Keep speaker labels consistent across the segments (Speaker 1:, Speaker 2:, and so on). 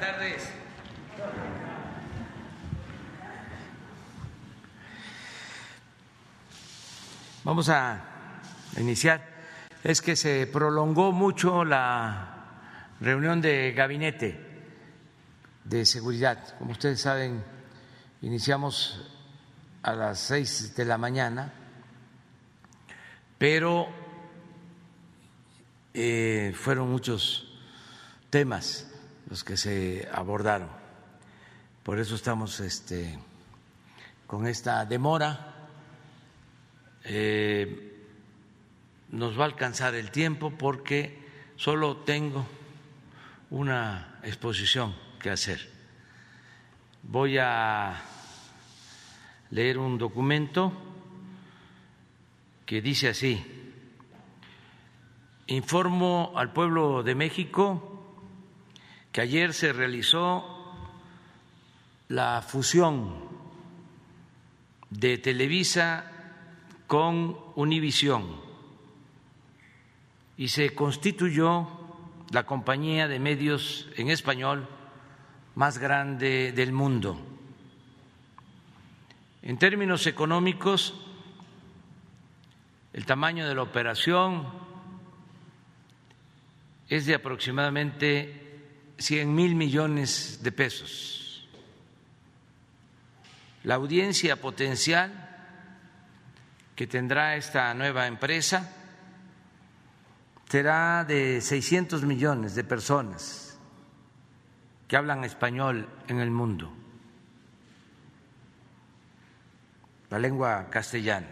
Speaker 1: tardes. Vamos a iniciar. Es que se prolongó mucho la reunión de gabinete de seguridad. Como ustedes saben, iniciamos a las seis de la mañana, pero eh, fueron muchos temas los que se abordaron. Por eso estamos este, con esta demora. Eh, nos va a alcanzar el tiempo porque solo tengo una exposición que hacer. Voy a leer un documento que dice así, informo al pueblo de México que ayer se realizó la fusión de Televisa con Univisión y se constituyó la compañía de medios en español más grande del mundo. En términos económicos, el tamaño de la operación es de aproximadamente 100 mil millones de pesos. La audiencia potencial que tendrá esta nueva empresa será de 600 millones de personas que hablan español en el mundo, la lengua castellana.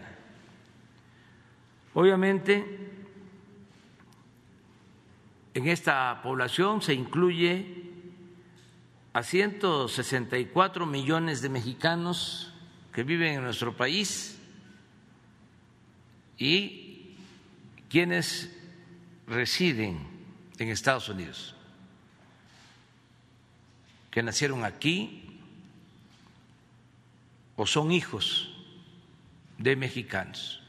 Speaker 1: Obviamente, en esta población se incluye a 164 millones de mexicanos que viven en nuestro país y quienes residen en Estados Unidos, que nacieron aquí o son hijos de mexicanos.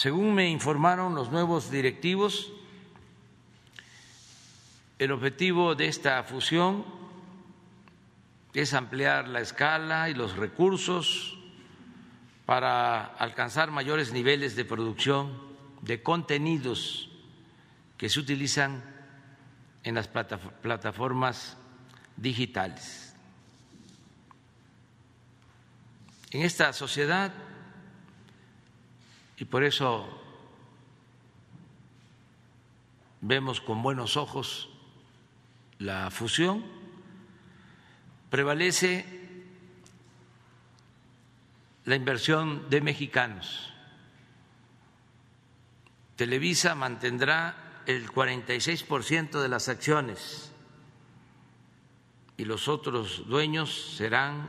Speaker 1: Según me informaron los nuevos directivos, el objetivo de esta fusión es ampliar la escala y los recursos para alcanzar mayores niveles de producción de contenidos que se utilizan en las plataformas digitales. En esta sociedad y por eso vemos con buenos ojos la fusión. Prevalece la inversión de mexicanos. Televisa mantendrá el 46% de las acciones y los otros dueños serán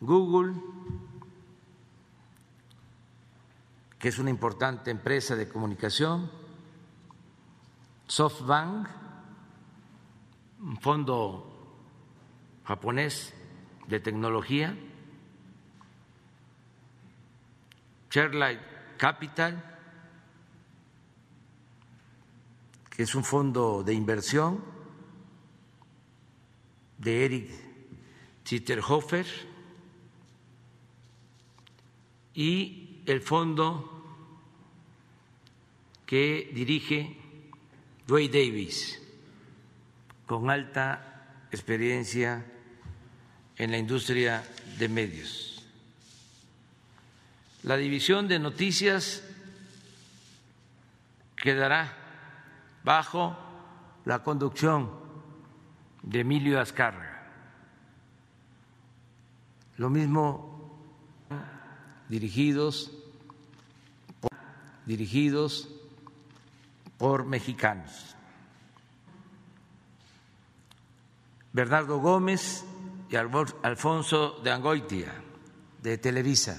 Speaker 1: Google, que es una importante empresa de comunicación, SoftBank, un fondo japonés de tecnología, Sherlight Capital, que es un fondo de inversión de Eric Zitterhofer, y el fondo que dirige Dwayne Davis, con alta experiencia en la industria de medios. La división de noticias quedará bajo la conducción de Emilio Azcárraga. Lo mismo dirigidos dirigidos por mexicanos. Bernardo Gómez y Alfonso de Angoitia, de Televisa.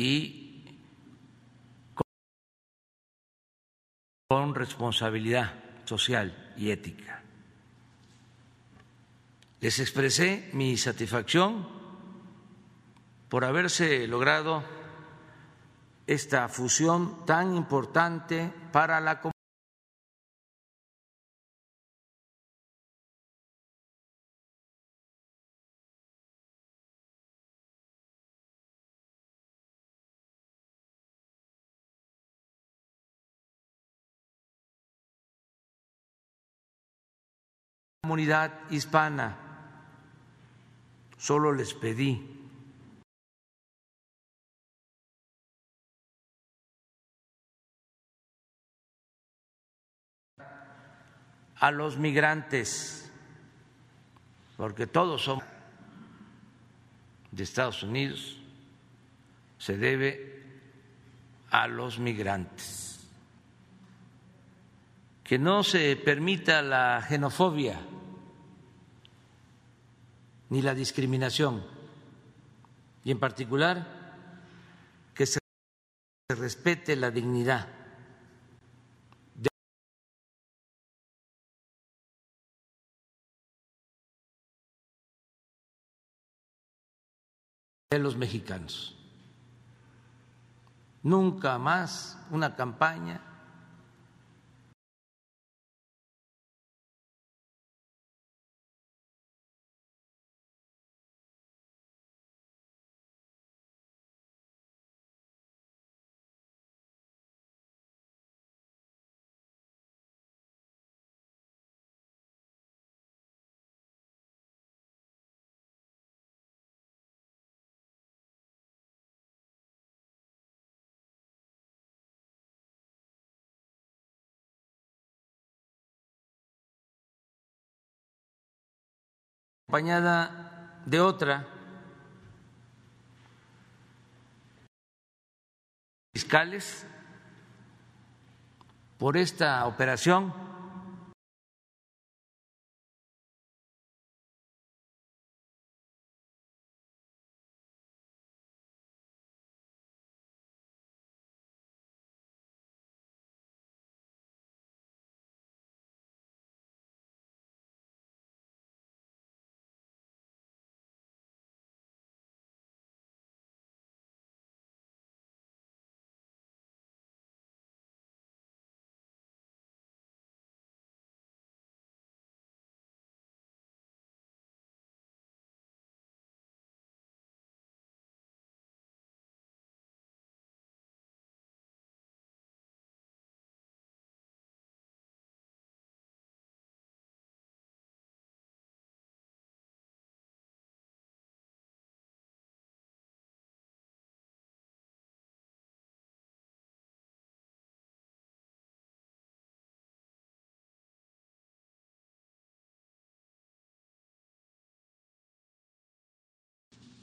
Speaker 1: Y con responsabilidad social y ética. Les expresé mi satisfacción por haberse logrado esta fusión tan importante para la comunidad hispana. Solo les pedí a los migrantes, porque todos somos de Estados Unidos, se debe a los migrantes. Que no se permita la xenofobia ni la discriminación, y en particular que se respete la dignidad de los mexicanos. Nunca más una campaña acompañada de otra. Fiscales por esta operación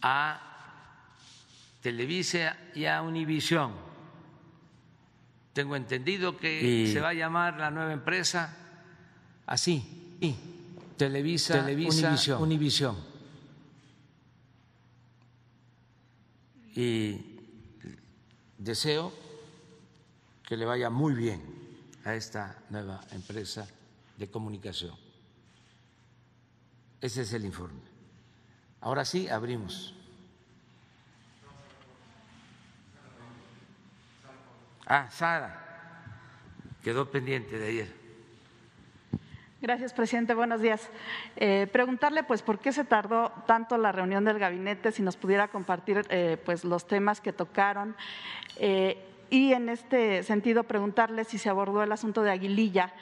Speaker 1: a Televisa y a Univisión. Tengo entendido que se va a llamar la nueva empresa así, Televisa, Televisa Univisión. Y deseo que le vaya muy bien a esta nueva empresa de comunicación. Ese es el informe. Ahora sí, abrimos. Ah, Sara, quedó pendiente de ayer.
Speaker 2: Gracias, presidente. Buenos días. Eh, preguntarle, pues, por qué se tardó tanto la reunión del gabinete, si nos pudiera compartir, eh, pues, los temas que tocaron. Eh, y en este sentido, preguntarle si se abordó el asunto de Aguililla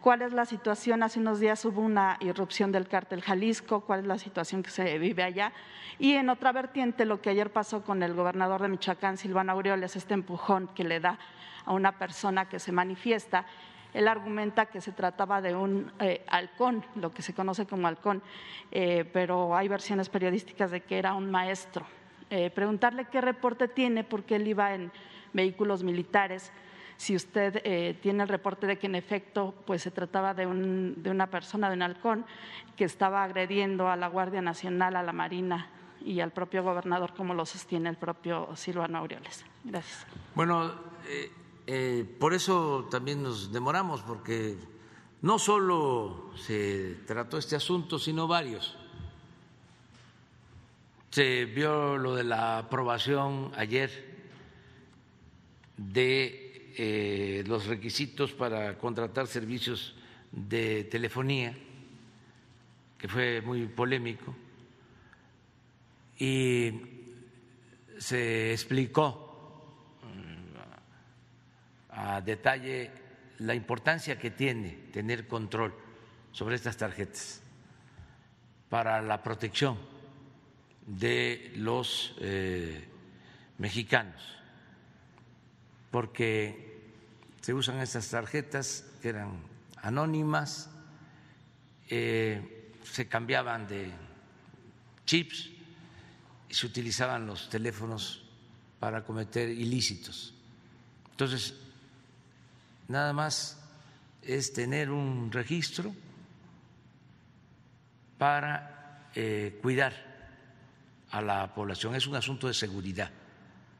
Speaker 2: cuál es la situación. Hace unos días hubo una irrupción del cártel Jalisco, cuál es la situación que se vive allá. Y en otra vertiente, lo que ayer pasó con el gobernador de Michoacán, Silvano Aureoles, este empujón que le da a una persona que se manifiesta. Él argumenta que se trataba de un eh, halcón, lo que se conoce como halcón, eh, pero hay versiones periodísticas de que era un maestro. Eh, preguntarle qué reporte tiene, porque él iba en vehículos militares si usted eh, tiene el reporte de que en efecto pues se trataba de, una persona, de un halcón, que estaba agrediendo a la Guardia Nacional, a la Marina y al propio gobernador, como lo sostiene el propio Silvano Aureoles. Gracias.
Speaker 1: Bueno, eh, eh, por eso también nos demoramos, porque no solo se trató este asunto, sino varios. Se vio lo de la aprobación ayer de eh, los requisitos para contratar servicios de telefonía, que fue muy polémico, y se explicó mm, a detalle la importancia que tiene tener control sobre estas tarjetas para la protección de los eh, mexicanos, porque se usan estas tarjetas que eran anónimas, eh, se cambiaban de chips y se utilizaban los teléfonos para cometer ilícitos. Entonces, nada más es tener un registro para eh, cuidar a la población. Es un asunto de seguridad.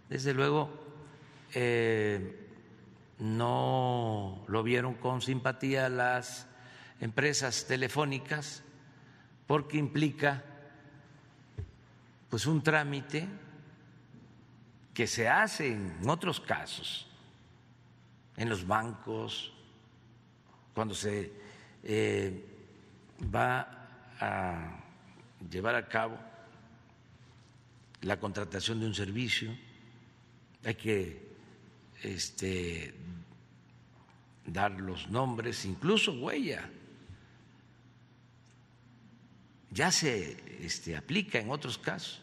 Speaker 1: Desde luego, eh, no lo vieron con simpatía las empresas telefónicas porque implica pues un trámite que se hace en otros casos en los bancos, cuando se eh, va a llevar a cabo la contratación de un servicio, hay que este, dar los nombres, incluso huella. Ya se este, aplica en otros casos,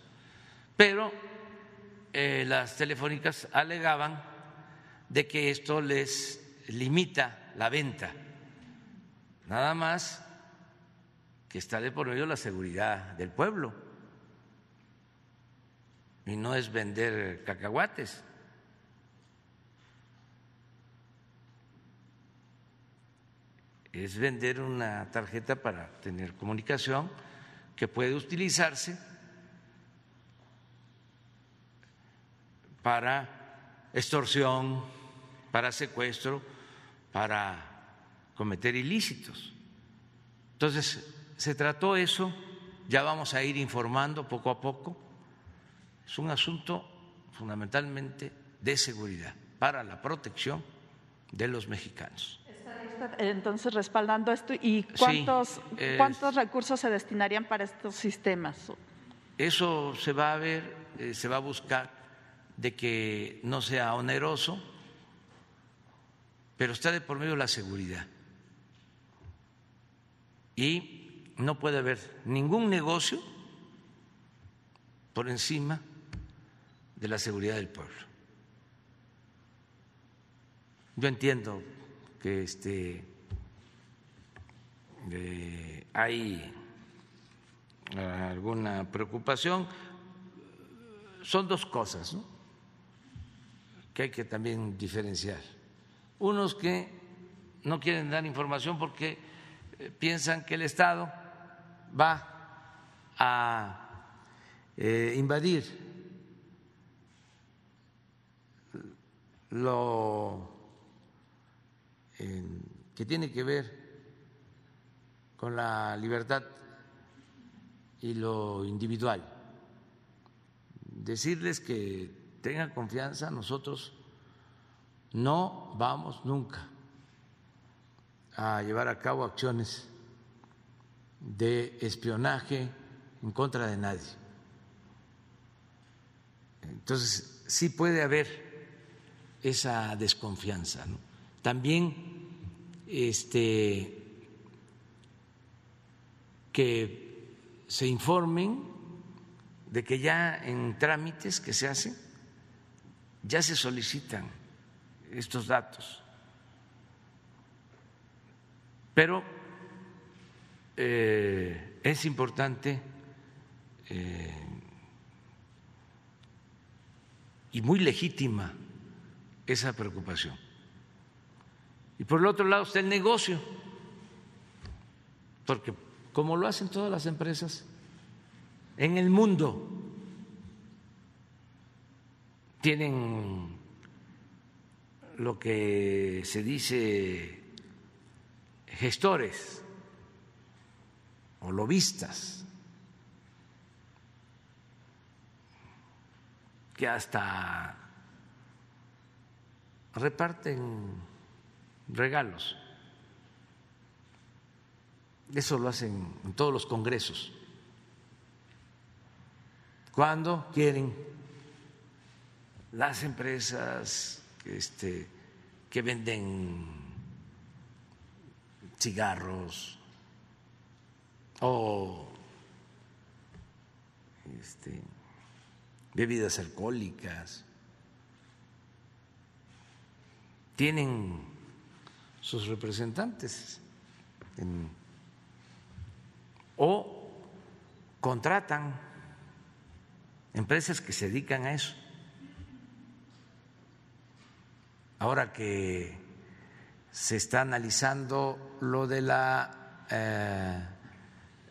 Speaker 1: pero eh, las telefónicas alegaban de que esto les limita la venta. Nada más que está de por medio la seguridad del pueblo. Y no es vender cacahuates. Es vender una tarjeta para tener comunicación que puede utilizarse para extorsión, para secuestro, para cometer ilícitos. Entonces, se trató eso, ya vamos a ir informando poco a poco. Es un asunto fundamentalmente de seguridad para la protección de los mexicanos.
Speaker 2: Entonces, respaldando esto, ¿y cuántos, cuántos recursos se destinarían para estos sistemas?
Speaker 1: Eso se va a ver, eh, se va a buscar de que no sea oneroso, pero está de por medio la seguridad. Y no puede haber ningún negocio por encima de la seguridad del pueblo. Yo entiendo que este, eh, hay alguna preocupación. Son dos cosas que hay que también diferenciar unos que no quieren dar información porque eh, piensan que el Estado va a eh, invadir lo que tiene que ver con la libertad y lo individual. Decirles que tengan confianza, nosotros no vamos nunca a llevar a cabo acciones de espionaje en contra de nadie. Entonces, sí puede haber esa desconfianza. También este, que se informen de que ya en trámites que se hacen, ya se solicitan estos datos. Pero eh, es importante eh, y muy legítima esa preocupación. Y por el otro lado está el negocio, porque como lo hacen todas las empresas en el mundo, tienen lo que se dice gestores o lobistas que hasta reparten regalos. Eso lo hacen en todos los congresos. Cuando quieren las empresas este, que venden cigarros o este, bebidas alcohólicas, tienen sus representantes o contratan empresas que se dedican a eso. Ahora que se está analizando lo de la eh,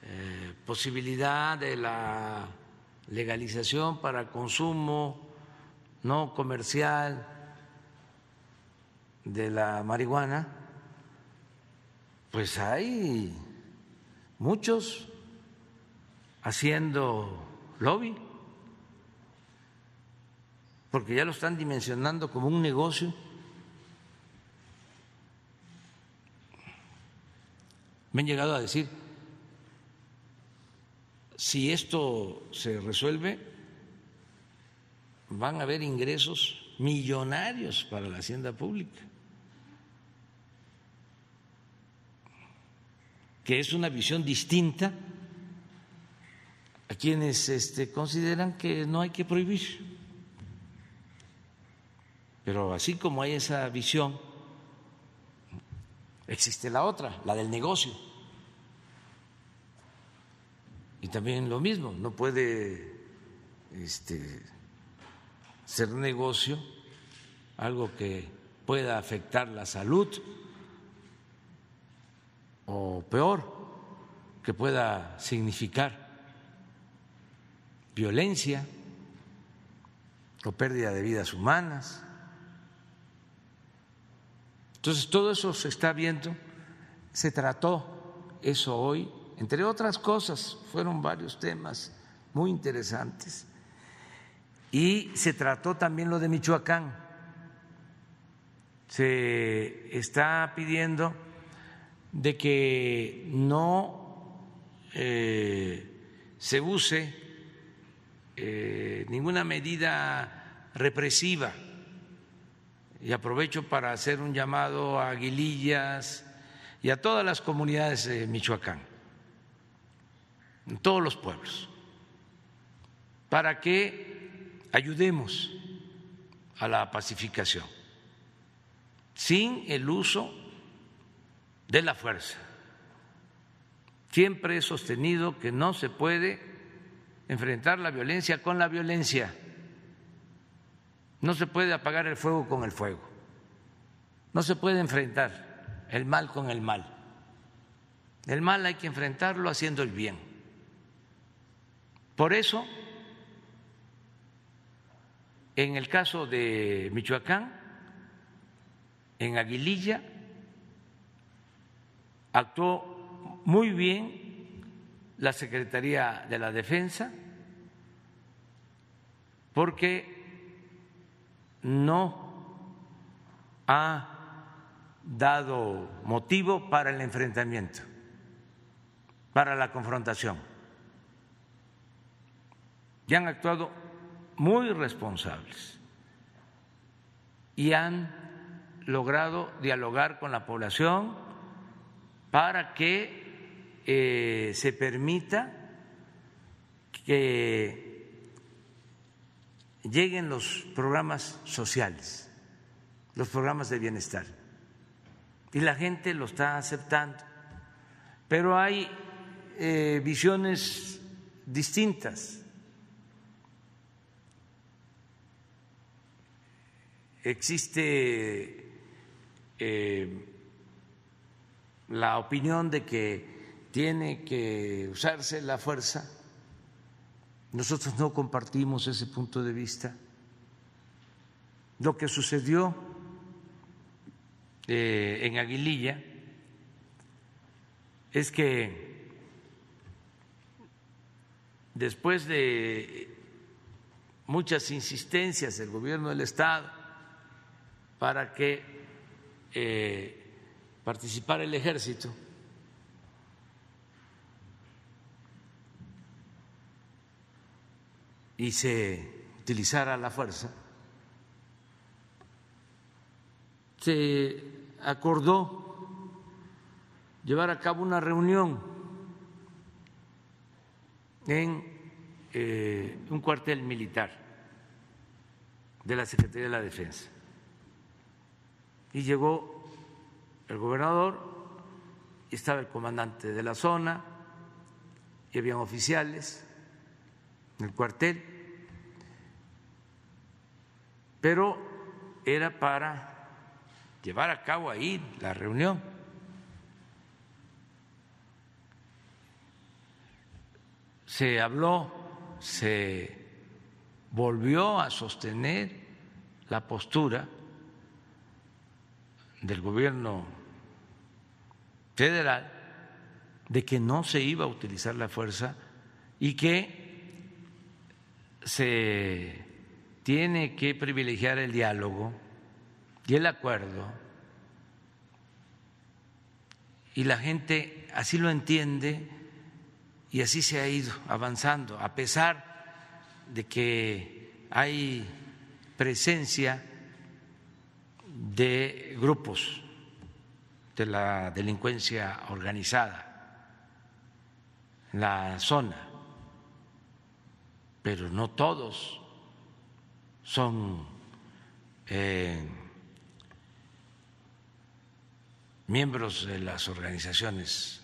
Speaker 1: eh, posibilidad de la legalización para consumo no comercial de la marihuana, pues hay muchos haciendo lobby, porque ya lo están dimensionando como un negocio. Me han llegado a decir, si esto se resuelve, van a haber ingresos millonarios para la hacienda pública, que es una visión distinta a quienes este, consideran que no hay que prohibir. Pero así como hay esa visión, existe la otra, la del negocio. Y también lo mismo, no puede este, ser negocio algo que pueda afectar la salud o peor, que pueda significar violencia o pérdida de vidas humanas. Entonces, todo eso se está viendo, se trató eso hoy entre otras cosas, fueron varios temas muy interesantes. Y se trató también lo de Michoacán. Se está pidiendo de que no eh, se use eh, ninguna medida represiva. Y aprovecho para hacer un llamado a Aguilillas y a todas las comunidades de Michoacán en todos los pueblos, para que ayudemos a la pacificación, sin el uso de la fuerza. Siempre he sostenido que no se puede enfrentar la violencia con la violencia, no se puede apagar el fuego con el fuego, no se puede enfrentar el mal con el mal. El mal hay que enfrentarlo haciendo el bien. Por eso, en el caso de Michoacán, en Aguililla, actuó muy bien la Secretaría de la Defensa porque no ha dado motivo para el enfrentamiento, para la confrontación. Y han actuado muy responsables y han logrado dialogar con la población para que eh, se permita que lleguen los programas sociales, los programas de bienestar. Y la gente lo está aceptando. Pero hay eh, visiones distintas existe eh, la opinión de que tiene que usarse la fuerza. Nosotros no compartimos ese punto de vista. lo que sucedió eh, en Aguililla es que después de muchas insistencias del gobierno del Estado para que eh, participara el ejército, y se utilizara la fuerza, se acordó llevar a cabo una reunión en eh, un cuartel militar de la Secretaría de la Defensa. Y llegó el gobernador, estaba el comandante de la zona, y habían oficiales en el cuartel, pero era para llevar a cabo ahí la reunión. Se habló, se volvió a sostener la postura del gobierno federal de que no se iba a utilizar la fuerza y que se tiene que privilegiar el diálogo y el acuerdo, y la gente así lo entiende y así se ha ido avanzando, a pesar de que hay presencia de grupos de la delincuencia organizada en la zona, pero no todos son eh, miembros de las organizaciones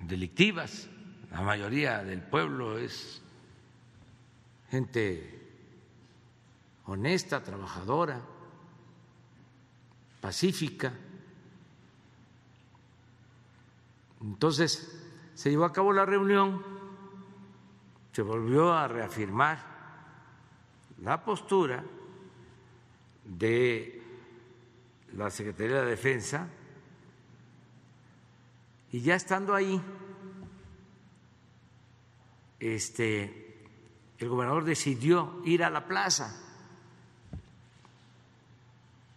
Speaker 1: delictivas, la mayoría del pueblo es gente honesta, trabajadora, pacífica. Entonces se llevó a cabo la reunión, se volvió a reafirmar la postura de la Secretaría de Defensa y ya estando ahí, este, el gobernador decidió ir a la plaza.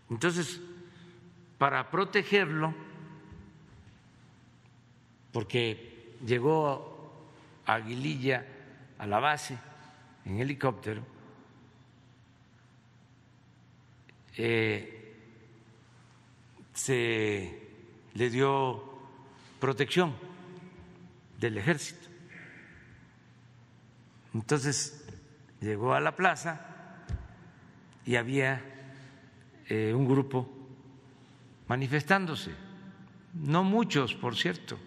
Speaker 1: Entonces, para protegerlo, porque llegó a Aguililla a la base en helicóptero, eh, se le dio protección del ejército. Entonces llegó a la plaza y había eh, un grupo manifestándose, no muchos, por cierto,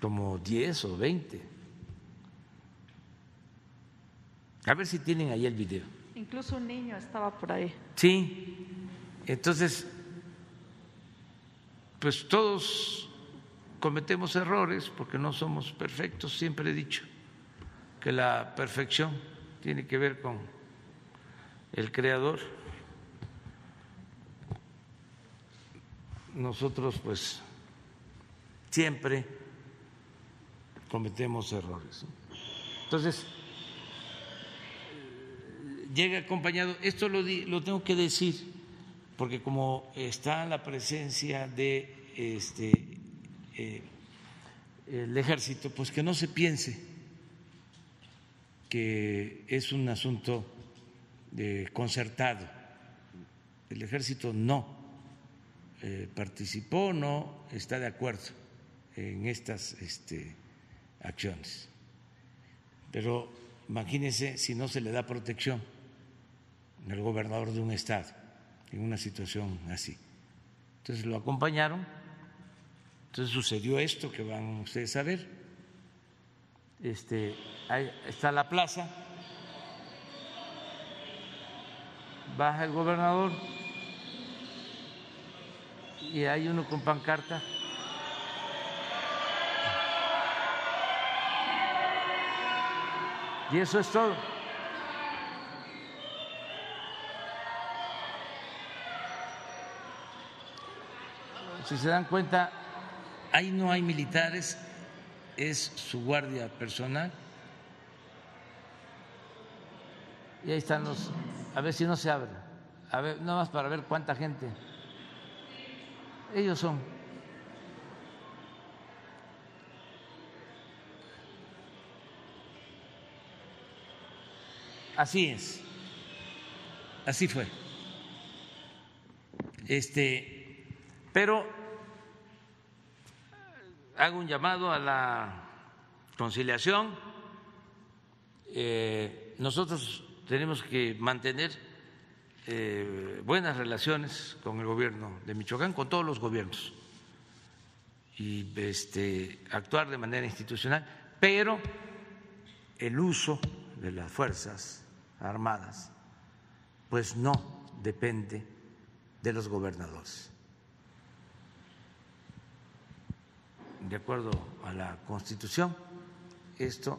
Speaker 1: como 10 o 20. A ver si tienen ahí el video.
Speaker 2: Incluso un niño estaba por ahí.
Speaker 1: Sí, entonces, pues todos cometemos errores porque no somos perfectos, siempre he dicho que la perfección tiene que ver con el creador. Nosotros pues siempre cometemos errores. Entonces, llega acompañado, esto lo, lo tengo que decir, porque como está la presencia de este eh, el ejército, pues que no se piense que es un asunto de concertado. El ejército no eh, participó, no está de acuerdo en estas este, acciones. Pero imagínense si no se le da protección al gobernador de un estado en una situación así. Entonces lo acompañaron, entonces sucedió esto que van ustedes a ver. Este, ahí está la plaza, baja el gobernador y hay uno con pancarta. Y eso es todo. Si se dan cuenta, ahí no hay militares, es su guardia personal. Y ahí están los... A ver si no se abre. A ver, nada más para ver cuánta gente. Ellos son. Así es. Así fue. Este, pero hago un llamado a la conciliación. Eh, nosotros tenemos que mantener eh, buenas relaciones con el gobierno de Michoacán, con todos los gobiernos, y este, actuar de manera institucional, pero el uso de las fuerzas armadas, pues no depende de los gobernadores. De acuerdo a la Constitución, esto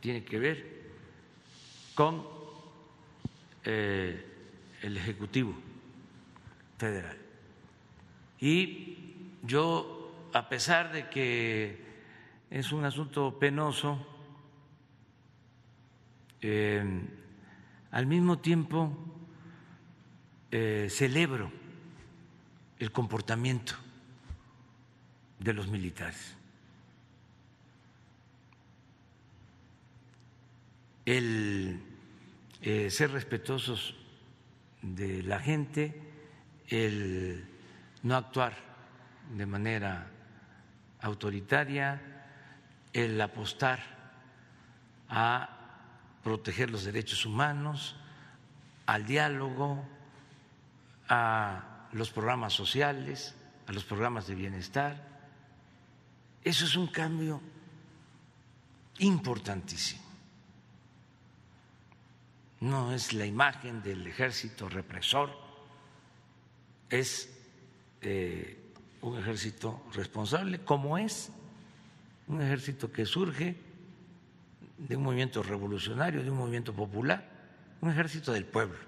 Speaker 1: tiene que ver con eh, el Ejecutivo Federal. Y yo, a pesar de que es un asunto penoso, eh, al mismo tiempo, eh, celebro el comportamiento de los militares. El eh, ser respetuosos de la gente, el no actuar de manera autoritaria, el apostar a proteger los derechos humanos, al diálogo, a los programas sociales, a los programas de bienestar. Eso es un cambio importantísimo. No es la imagen del ejército represor, es eh, un ejército responsable, como es un ejército que surge de un movimiento revolucionario, de un movimiento popular, un ejército del pueblo.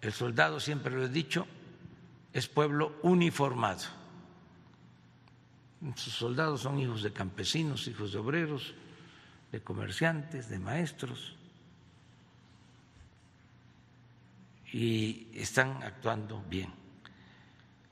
Speaker 1: El soldado, siempre lo he dicho, es pueblo uniformado. Sus soldados son hijos de campesinos, hijos de obreros, de comerciantes, de maestros, y están actuando bien.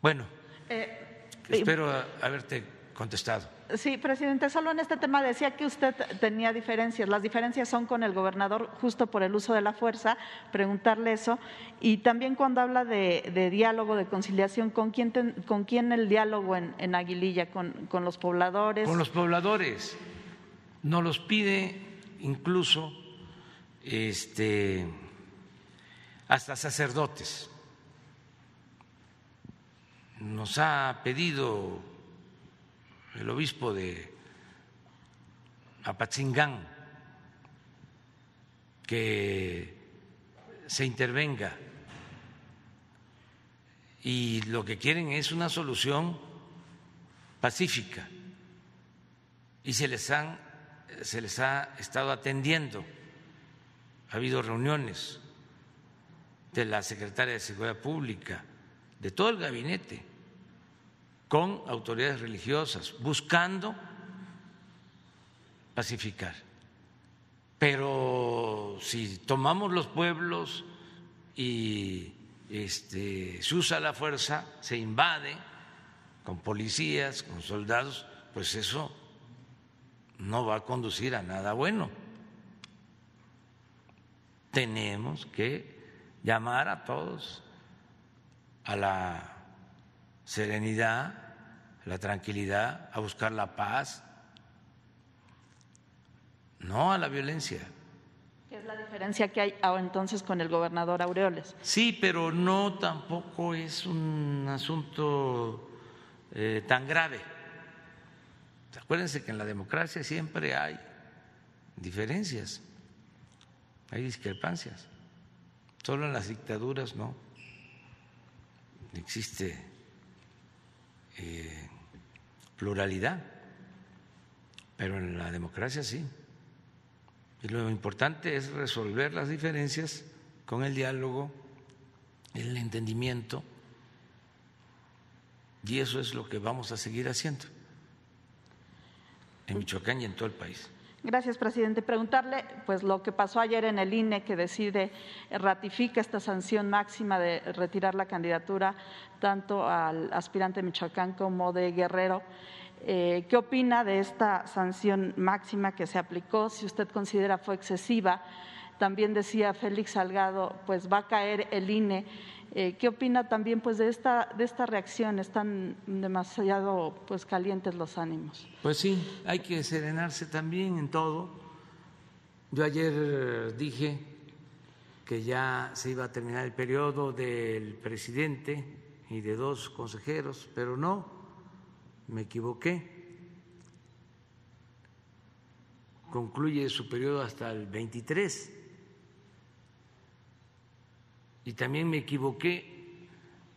Speaker 1: Bueno, eh, espero haberte contestado.
Speaker 2: Sí, presidente, solo en este tema decía que usted tenía diferencias. Las diferencias son con el gobernador justo por el uso de la fuerza, preguntarle eso. Y también cuando habla de, diálogo, de conciliación, ¿con quién, con quién el diálogo en, Aguililla? ¿Con, ¿Con, los pobladores?
Speaker 1: Con los pobladores. Nos los pide incluso este, hasta sacerdotes. Nos ha pedido el obispo de Apatzingán, que se intervenga. Y lo que quieren es una solución pacífica. Y se les, han, se les ha estado atendiendo. Ha habido reuniones de la secretaria de Seguridad Pública, de todo el gabinete con autoridades religiosas, buscando pacificar. Pero si tomamos los pueblos y este, se usa la fuerza, se invade con policías, con soldados, pues eso no va a conducir a nada bueno. Tenemos que llamar a todos a la serenidad, la tranquilidad, a buscar la paz, no a la violencia.
Speaker 2: ¿Qué es la diferencia que hay entonces con el gobernador Aureoles?
Speaker 1: Sí, pero no tampoco es un asunto eh, tan grave. Acuérdense que en la democracia siempre hay diferencias, hay discrepancias. Solo en las dictaduras no. Existe eh, pluralidad, pero en la democracia sí. Y lo importante es resolver las diferencias con el diálogo, el entendimiento Y eso es lo que vamos a seguir haciendo en Michoacán y en todo el país.
Speaker 2: Gracias, presidente. Preguntarle, pues, lo que pasó ayer en el INE, que decide, ratifica esta sanción máxima de retirar la candidatura tanto al aspirante Michoacán como de Guerrero. Eh, ¿Qué opina de esta sanción máxima que se aplicó? Si usted considera fue excesiva. También decía Félix Salgado, pues va a caer el INE. Eh, ¿Qué opina también pues, de, esta, de esta reacción? Están demasiado pues, calientes los ánimos.
Speaker 1: Pues sí, hay que serenarse también en todo. Yo ayer dije que ya se iba a terminar el periodo del presidente y de dos consejeros, pero no, me equivoqué. Concluye su periodo hasta el 23 y también me equivoqué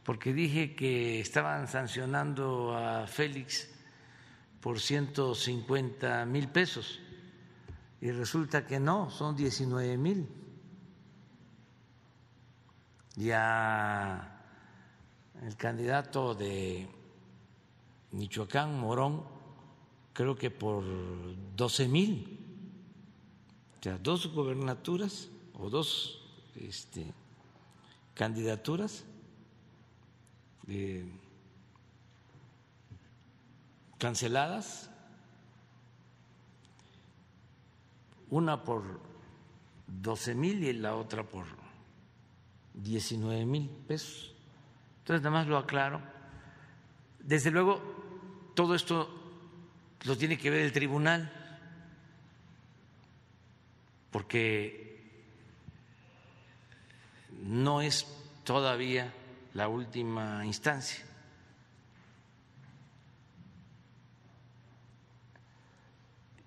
Speaker 1: porque dije que estaban sancionando a Félix por 150 mil pesos y resulta que no, son 19 mil. Ya el candidato de Michoacán, Morón, creo que por 12 mil, o sea, dos gobernaturas o dos este, candidaturas canceladas, una por 12 mil y la otra por 19 mil pesos. Entonces, nada más lo aclaro. Desde luego, todo esto lo tiene que ver el tribunal, porque no es todavía la última instancia.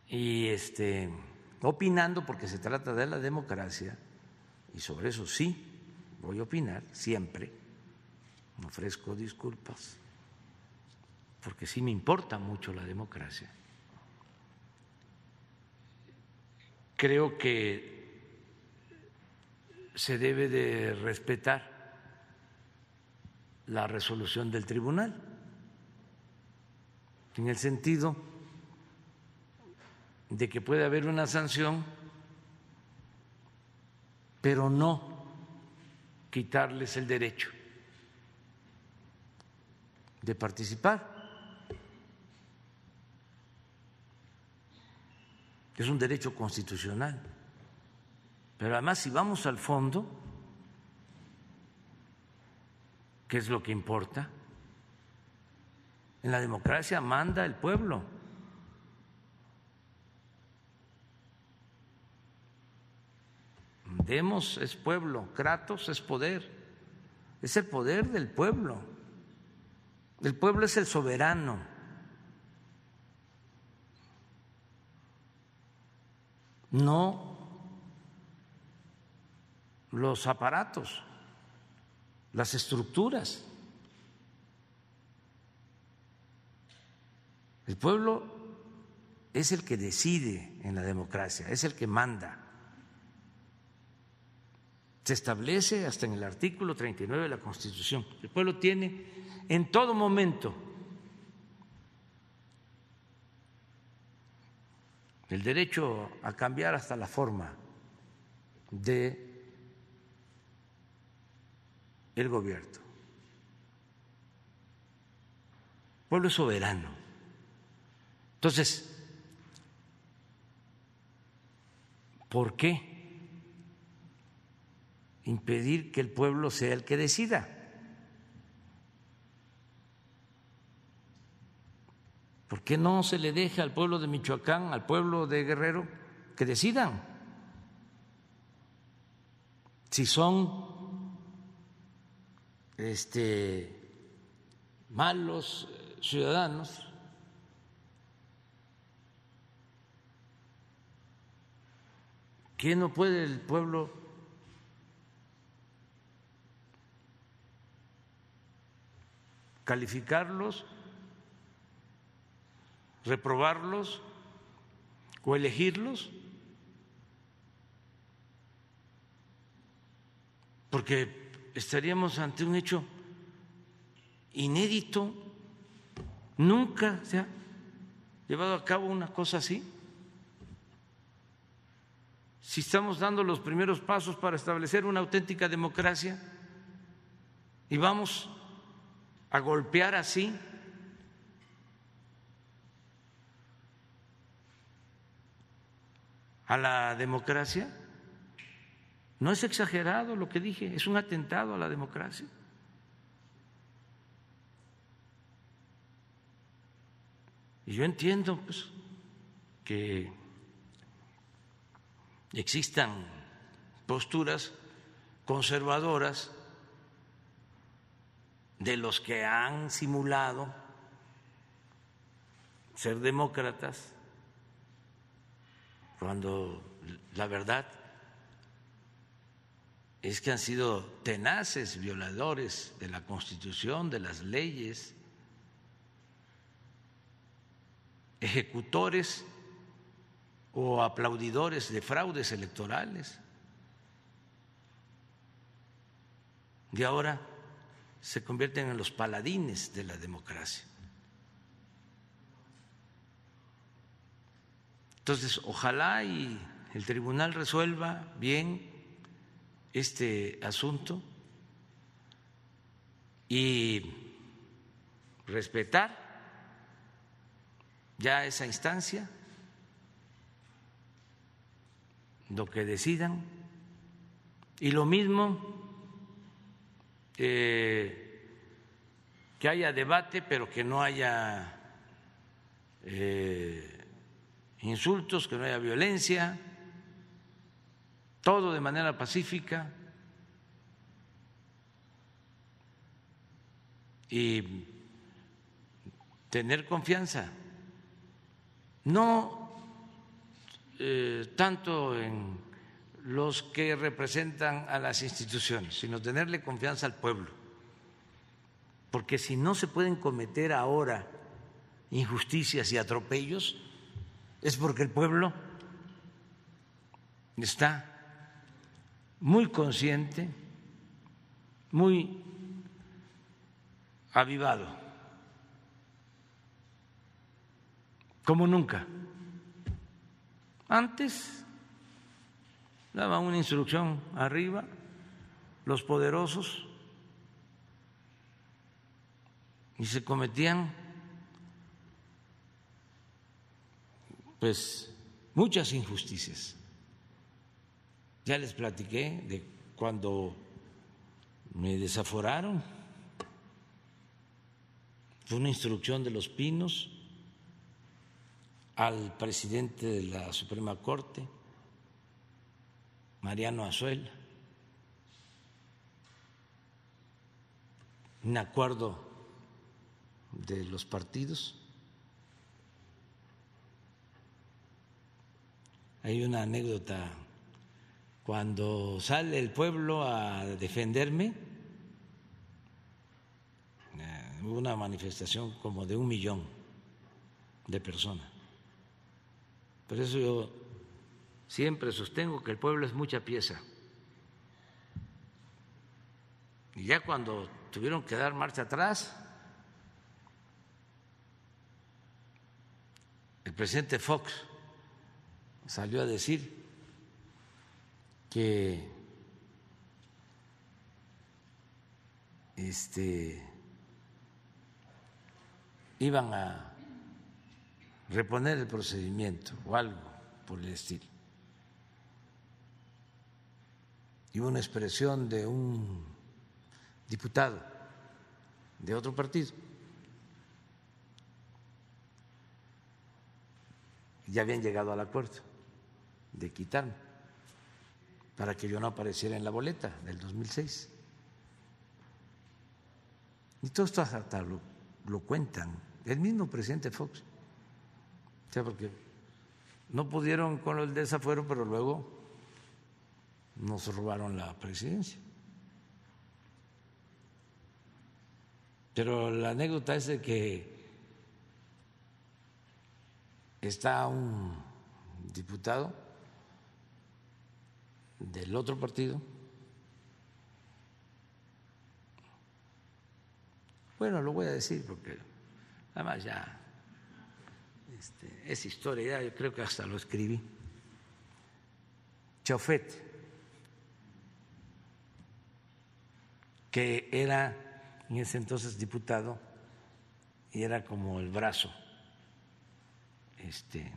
Speaker 1: Y este, opinando, porque se trata de la democracia, y sobre eso sí voy a opinar siempre, ofrezco disculpas, porque sí me importa mucho la democracia. Creo que se debe de respetar la resolución del tribunal, en el sentido de que puede haber una sanción, pero no quitarles el derecho de participar. Es un derecho constitucional. Pero además, si vamos al fondo, ¿qué es lo que importa? En la democracia manda el pueblo. Demos es pueblo, Kratos es poder, es el poder del pueblo. El pueblo es el soberano. No los aparatos, las estructuras. El pueblo es el que decide en la democracia, es el que manda. Se establece hasta en el artículo 39 de la Constitución. El pueblo tiene en todo momento el derecho a cambiar hasta la forma de el gobierno. Pueblo es soberano. Entonces, ¿por qué impedir que el pueblo sea el que decida? ¿Por qué no se le deja al pueblo de Michoacán, al pueblo de Guerrero, que decidan? Si son este, malos ciudadanos. ¿Qué no puede el pueblo calificarlos, reprobarlos o elegirlos? Porque estaríamos ante un hecho inédito Nunca se ha llevado a cabo una cosa así. Si estamos dando los primeros pasos para establecer una auténtica democracia y vamos a golpear así a la democracia, no es exagerado lo que dije, es un atentado a la democracia. Y yo entiendo pues, que existan posturas conservadoras de los que han simulado ser demócratas cuando la verdad es que han sido tenaces violadores de la Constitución, de las leyes, ejecutores o aplaudidores de fraudes electorales. Y ahora se convierten en los paladines de la democracia. Entonces, ojalá y el tribunal resuelva bien este asunto y respetar ya esa instancia, lo que decidan, y lo mismo eh, que haya debate, pero que no haya eh, insultos, que no haya violencia, todo de manera pacífica. Y tener confianza, no eh, tanto en los que representan a las instituciones, sino tenerle confianza al pueblo, porque si no se pueden cometer ahora injusticias y atropellos, es porque el pueblo está muy consciente, muy avivado, como nunca. Antes daba una instrucción arriba, los poderosos, y se cometían pues muchas injusticias. Ya les platiqué de cuando me desaforaron. Fue una instrucción de los Pinos al presidente de la Suprema Corte, Mariano Azuel, un acuerdo de los partidos Hay una anécdota, cuando sale el pueblo a defenderme, eh, hubo una manifestación como de un millón de personas. Por eso yo siempre sostengo que el pueblo es mucha pieza. Y ya cuando tuvieron que dar marcha atrás, el presidente Fox salió a decir que este, iban a reponer el procedimiento o algo por el estilo. Y una expresión de un diputado de otro partido ya habían llegado al acuerdo de quitarme para que yo no apareciera en la boleta del 2006. Y todo esto hasta lo, lo cuentan, el mismo presidente Fox. O sea, porque no pudieron con el desafuero, pero luego nos robaron la presidencia. Pero la anécdota es de que está un diputado del otro partido, bueno, lo voy a decir porque además ya este, es historia, ya yo creo que hasta lo escribí. Chofet, que era en ese entonces diputado y era como el brazo este,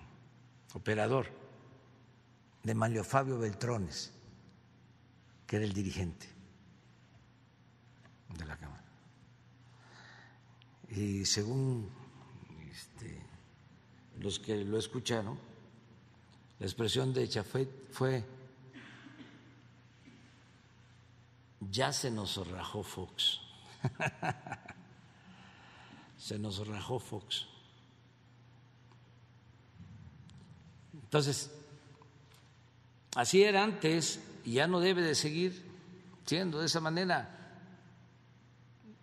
Speaker 1: operador de Manlio Fabio Beltrones, que era el dirigente de la Cámara. Y según este, los que lo escucharon, la expresión de Chafet fue, ya se nos rajó Fox. se nos rajó Fox. Entonces, así era antes y ya no debe de seguir siendo de esa manera.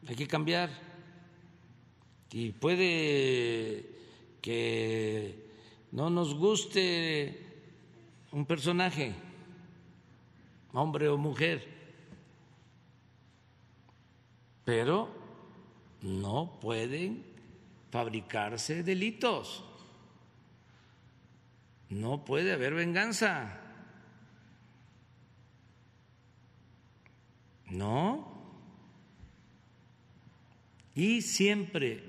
Speaker 1: Hay que cambiar. Y puede que no nos guste un personaje, hombre o mujer, pero no pueden fabricarse delitos. No puede haber venganza. No. Y siempre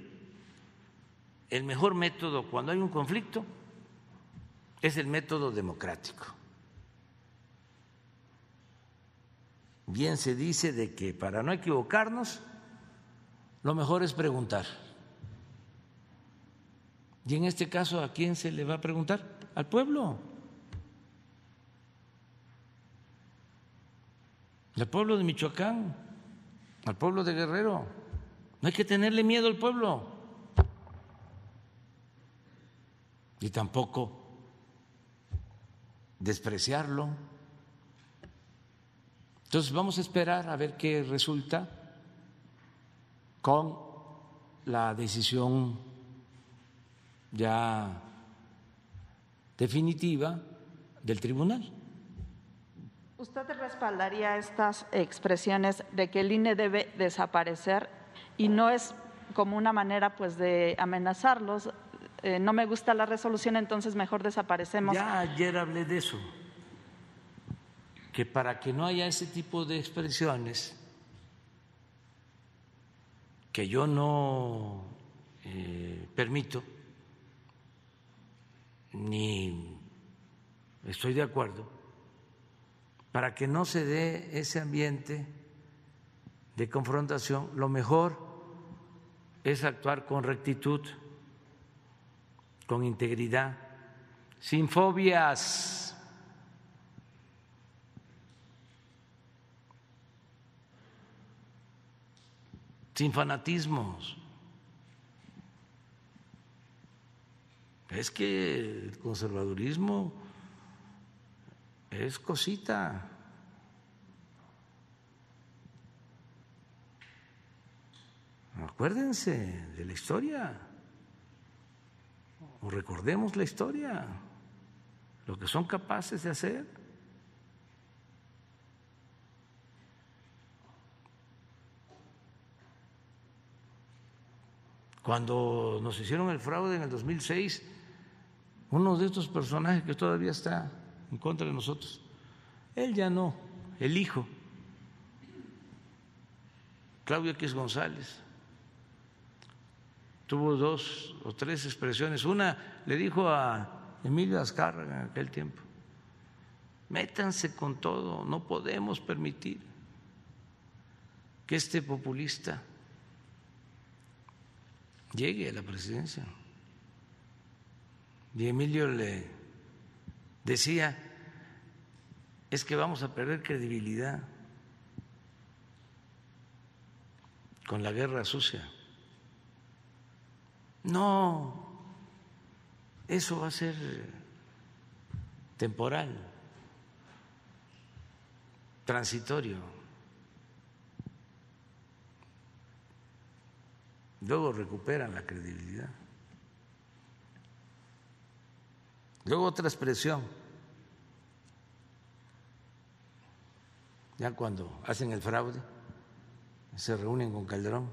Speaker 1: el mejor método cuando hay un conflicto es el método democrático. Bien se dice de que para no equivocarnos, lo mejor es preguntar. Y en este caso, ¿a quién se le va a preguntar? al pueblo. Al pueblo de Michoacán, al pueblo de Guerrero. No hay que tenerle miedo al pueblo. Y tampoco despreciarlo. Entonces vamos a esperar a ver qué resulta con la decisión ya definitiva del tribunal.
Speaker 2: ¿Usted respaldaría estas expresiones de que el INE debe desaparecer y no es como una manera pues de amenazarlos? Eh, no me gusta la resolución, entonces mejor desaparecemos.
Speaker 1: Ya ayer hablé de eso, que para que no haya ese tipo de expresiones, que yo no eh, permito, ni estoy de acuerdo, para que no se dé ese ambiente de confrontación, lo mejor es actuar con rectitud, con integridad, sin fobias. sin fanatismos. Es que el conservadurismo es cosita. Acuérdense de la historia, o recordemos la historia, lo que son capaces de hacer. Cuando nos hicieron el fraude en el 2006, uno de estos personajes que todavía está en contra de nosotros. Él ya no, el hijo, Claudio X González, tuvo dos o tres expresiones. Una le dijo a Emilio Azcárraga en aquel tiempo, métanse con todo, no podemos permitir que este populista llegue a la presidencia. Y Emilio le decía, es que vamos a perder credibilidad con la guerra sucia. No, eso va a ser temporal, transitorio. Luego recuperan la credibilidad. Luego otra expresión, ya cuando hacen el fraude, se reúnen con Calderón,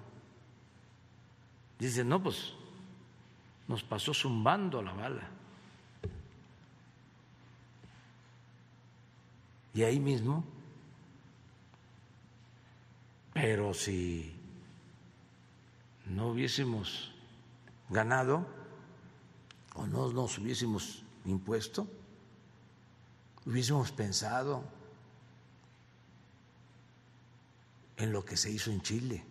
Speaker 1: dicen, no, pues nos pasó zumbando la bala. Y ahí mismo, pero si no hubiésemos ganado o no nos hubiésemos impuesto, hubiésemos pensado en lo que se hizo en Chile.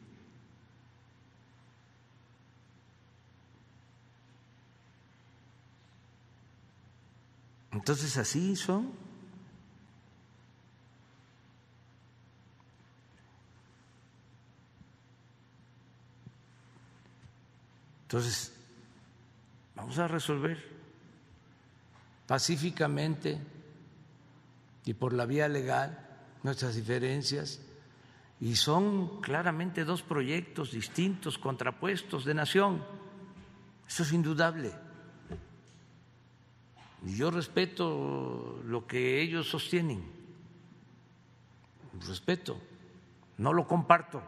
Speaker 1: Entonces así son. Entonces, vamos a resolver pacíficamente y por la vía legal nuestras diferencias y son claramente dos proyectos distintos, contrapuestos de nación. Eso es indudable. Y yo respeto lo que ellos sostienen, respeto, no lo comparto.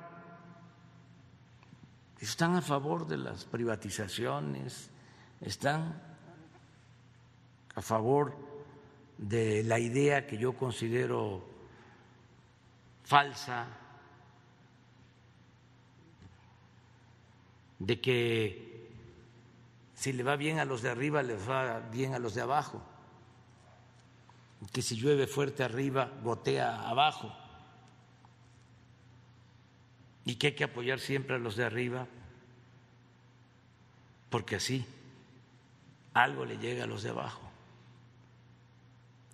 Speaker 1: Están a favor de las privatizaciones, están a favor de la idea que yo considero falsa de que si le va bien a los de arriba, les va bien a los de abajo, que si llueve fuerte arriba, gotea abajo, y que hay que apoyar siempre a los de arriba, porque así algo le llega a los de abajo,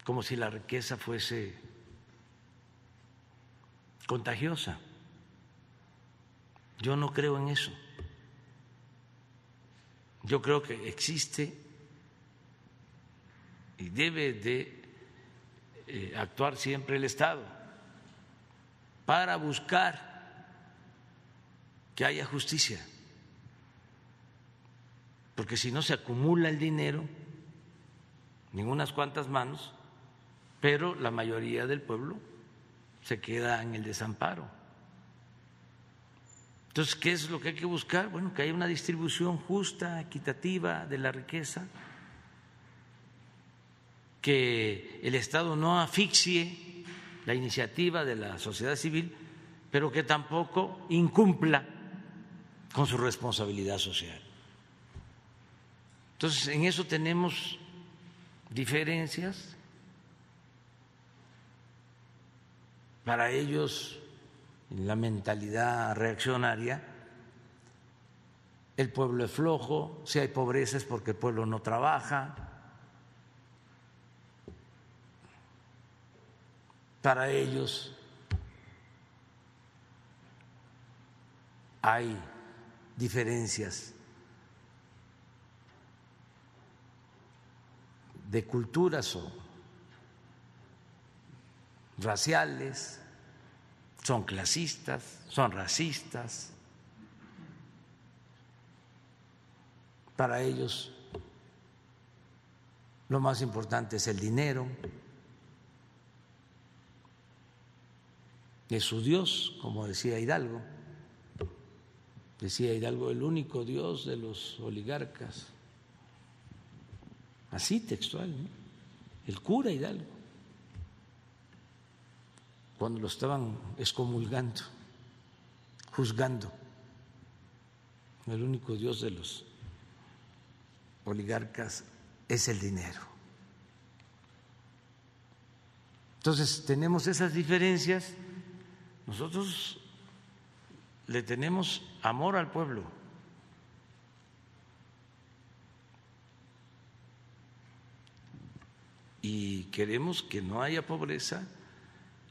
Speaker 1: como si la riqueza fuese contagiosa. Yo no creo en eso. Yo creo que existe y debe de eh, actuar siempre el Estado para buscar que haya justicia, porque si no se acumula el dinero en unas cuantas manos, pero la mayoría del pueblo se queda en el desamparo. Entonces, ¿qué es lo que hay que buscar? Bueno, que haya una distribución justa, equitativa de la riqueza, que el Estado no asfixie la iniciativa de la sociedad civil, pero que tampoco incumpla con su responsabilidad social. Entonces, en eso tenemos diferencias. Para ellos en la mentalidad reaccionaria, el pueblo es flojo, si hay pobreza es porque el pueblo no trabaja. Para ellos hay diferencias de culturas o raciales son clasistas, son racistas. Para ellos lo más importante es el dinero, es su Dios, como decía Hidalgo. Decía Hidalgo, el único Dios de los oligarcas. Así textual, el cura Hidalgo cuando lo estaban excomulgando, juzgando. El único Dios de los oligarcas es el dinero. Entonces tenemos esas diferencias, nosotros le tenemos amor al pueblo. Y queremos que no haya pobreza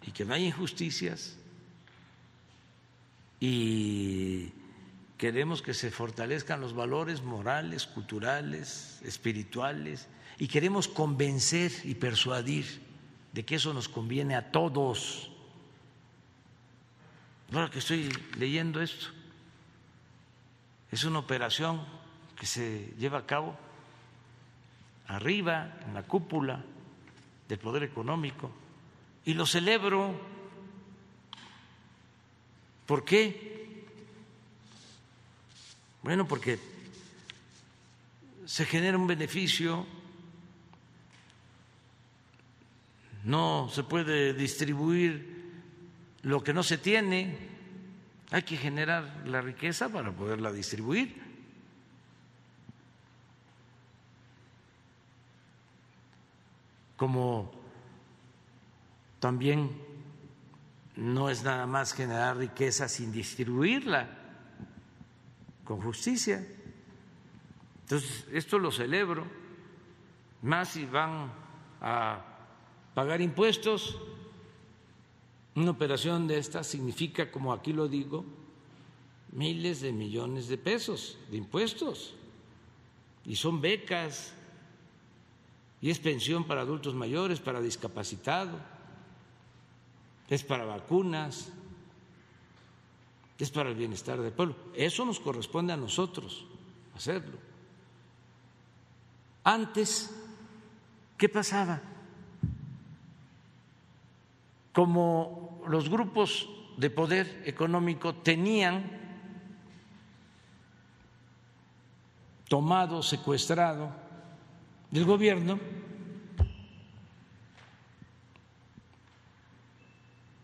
Speaker 1: y que no haya injusticias y queremos que se fortalezcan los valores morales, culturales, espirituales y queremos convencer y persuadir de que eso nos conviene a todos. Ahora que estoy leyendo esto, es una operación que se lleva a cabo arriba, en la cúpula del poder económico, y lo celebro. ¿Por qué? Bueno, porque se genera un beneficio, no se puede distribuir lo que no se tiene, hay que generar la riqueza para poderla distribuir. Como también no es nada más generar riqueza sin distribuirla con justicia. Entonces, esto lo celebro, más si van a pagar impuestos, una operación de esta significa, como aquí lo digo, miles de millones de pesos de impuestos. Y son becas, y es pensión para adultos mayores, para discapacitados, es para vacunas, es para el bienestar del pueblo. Eso nos corresponde a nosotros hacerlo. Antes, ¿qué pasaba? como los grupos de poder económico tenían tomado, secuestrado del gobierno,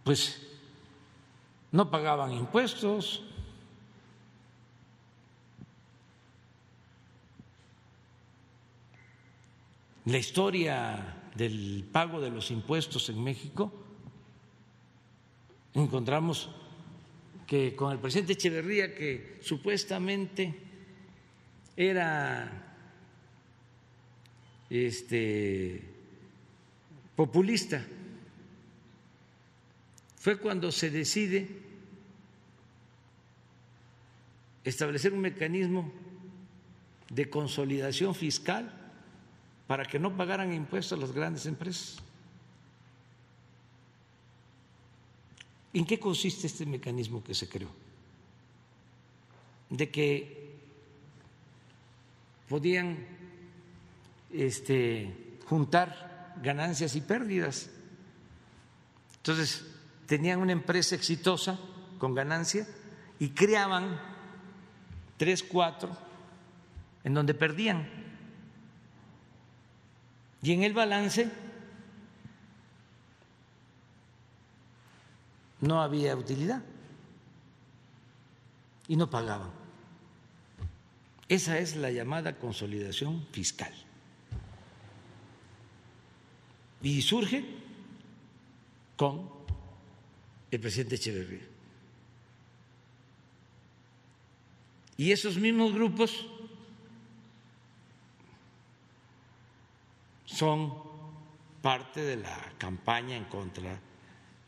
Speaker 1: pues no pagaban impuestos, la historia del pago de los impuestos en México encontramos que con el presidente Echeverría, que supuestamente era este, populista, fue cuando se decide establecer un mecanismo de consolidación fiscal para que no pagaran impuestos las grandes empresas. ¿En qué consiste este mecanismo que se creó? De que podían este, juntar ganancias y pérdidas. Entonces, tenían una empresa exitosa con ganancia y creaban tres, cuatro en donde perdían. Y en el balance no había utilidad y no pagaban. Esa es la llamada consolidación fiscal. Y surge con el presidente Echeverría. Y esos mismos grupos son parte de la campaña en contra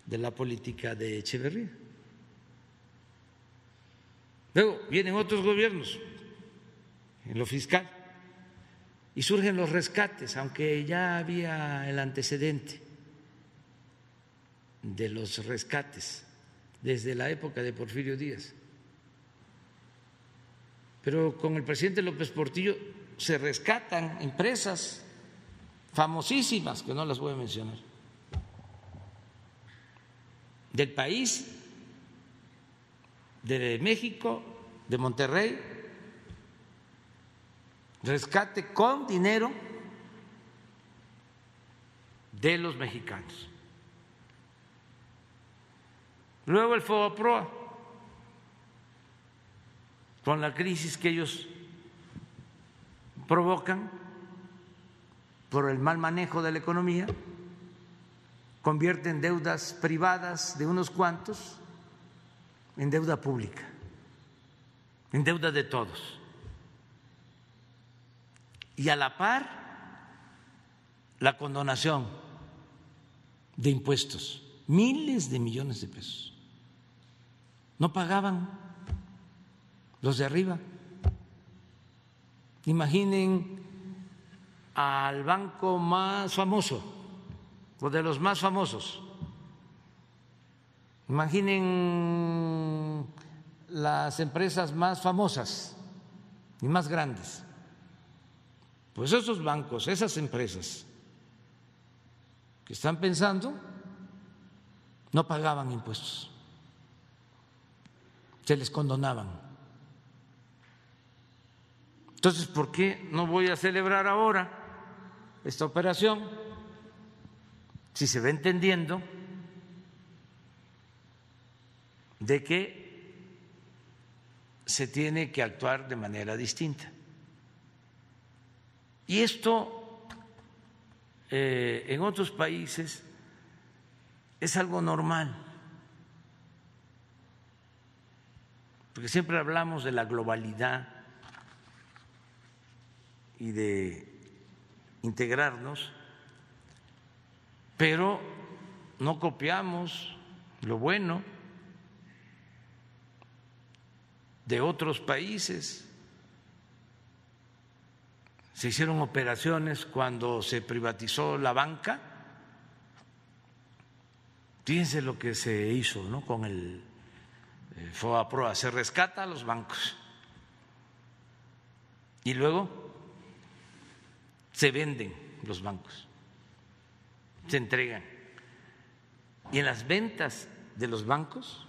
Speaker 1: de la política de Echeverría. Luego vienen otros gobiernos en lo fiscal y surgen los rescates, aunque ya había el antecedente de los rescates desde la época de Porfirio Díaz. Pero con el presidente López Portillo se rescatan empresas famosísimas, que no las voy a mencionar del país, de México, de Monterrey, rescate con dinero de los mexicanos. Luego el FOBAPROA, con la crisis que ellos provocan por el mal manejo de la economía, convierten deudas privadas de unos cuantos en deuda pública, en deuda de todos. Y a la par, la condonación de impuestos, miles de millones de pesos. No pagaban los de arriba. Imaginen al banco más famoso o de los más famosos. Imaginen las empresas más famosas y más grandes. Pues esos bancos, esas empresas que están pensando, no pagaban impuestos, se les condonaban. Entonces, ¿por qué no voy a celebrar ahora esta operación? Si se va entendiendo de que se tiene que actuar de manera distinta. Y esto eh, en otros países es algo normal, porque siempre hablamos de la globalidad y de integrarnos, pero no copiamos lo bueno de otros países. Se hicieron operaciones cuando se privatizó la banca. Fíjense lo que se hizo ¿no? con el FOAPROA. Se rescata a los bancos. Y luego se venden los bancos, se entregan. Y en las ventas de los bancos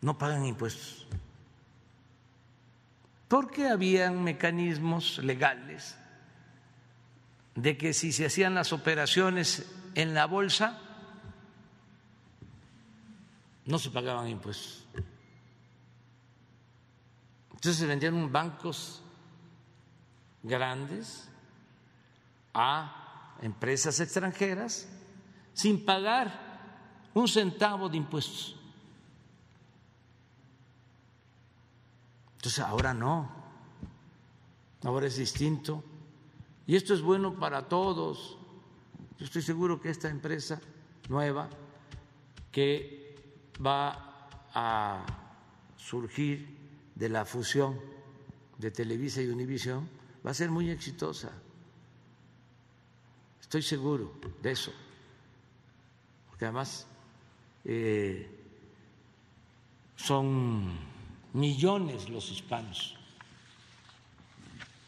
Speaker 1: no pagan impuestos, porque habían mecanismos legales de que si se hacían las operaciones en la bolsa, no se pagaban impuestos. Entonces se vendían bancos grandes a empresas extranjeras sin pagar un centavo de impuestos. Entonces ahora no, ahora es distinto. Y esto es bueno para todos. Yo estoy seguro que esta empresa nueva que va a surgir de la fusión de Televisa y Univisión va a ser muy exitosa. Estoy seguro de eso. Porque además eh, son millones los hispanos.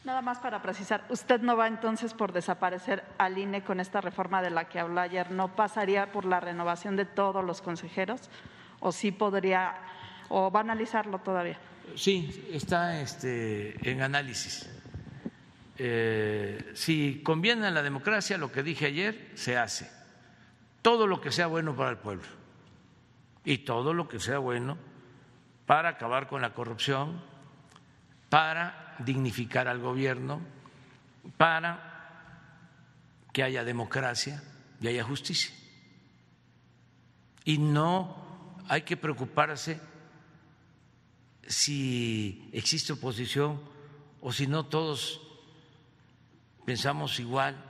Speaker 2: Nada más para precisar, usted no va entonces por desaparecer al INE con esta reforma de la que habló ayer, ¿no pasaría por la renovación de todos los consejeros? ¿O sí podría, o va a analizarlo todavía?
Speaker 1: Sí, está este, en análisis. Eh, si conviene a la democracia, lo que dije ayer, se hace. Todo lo que sea bueno para el pueblo y todo lo que sea bueno para acabar con la corrupción, para dignificar al gobierno, para que haya democracia y haya justicia. Y no hay que preocuparse si existe oposición o si no todos pensamos igual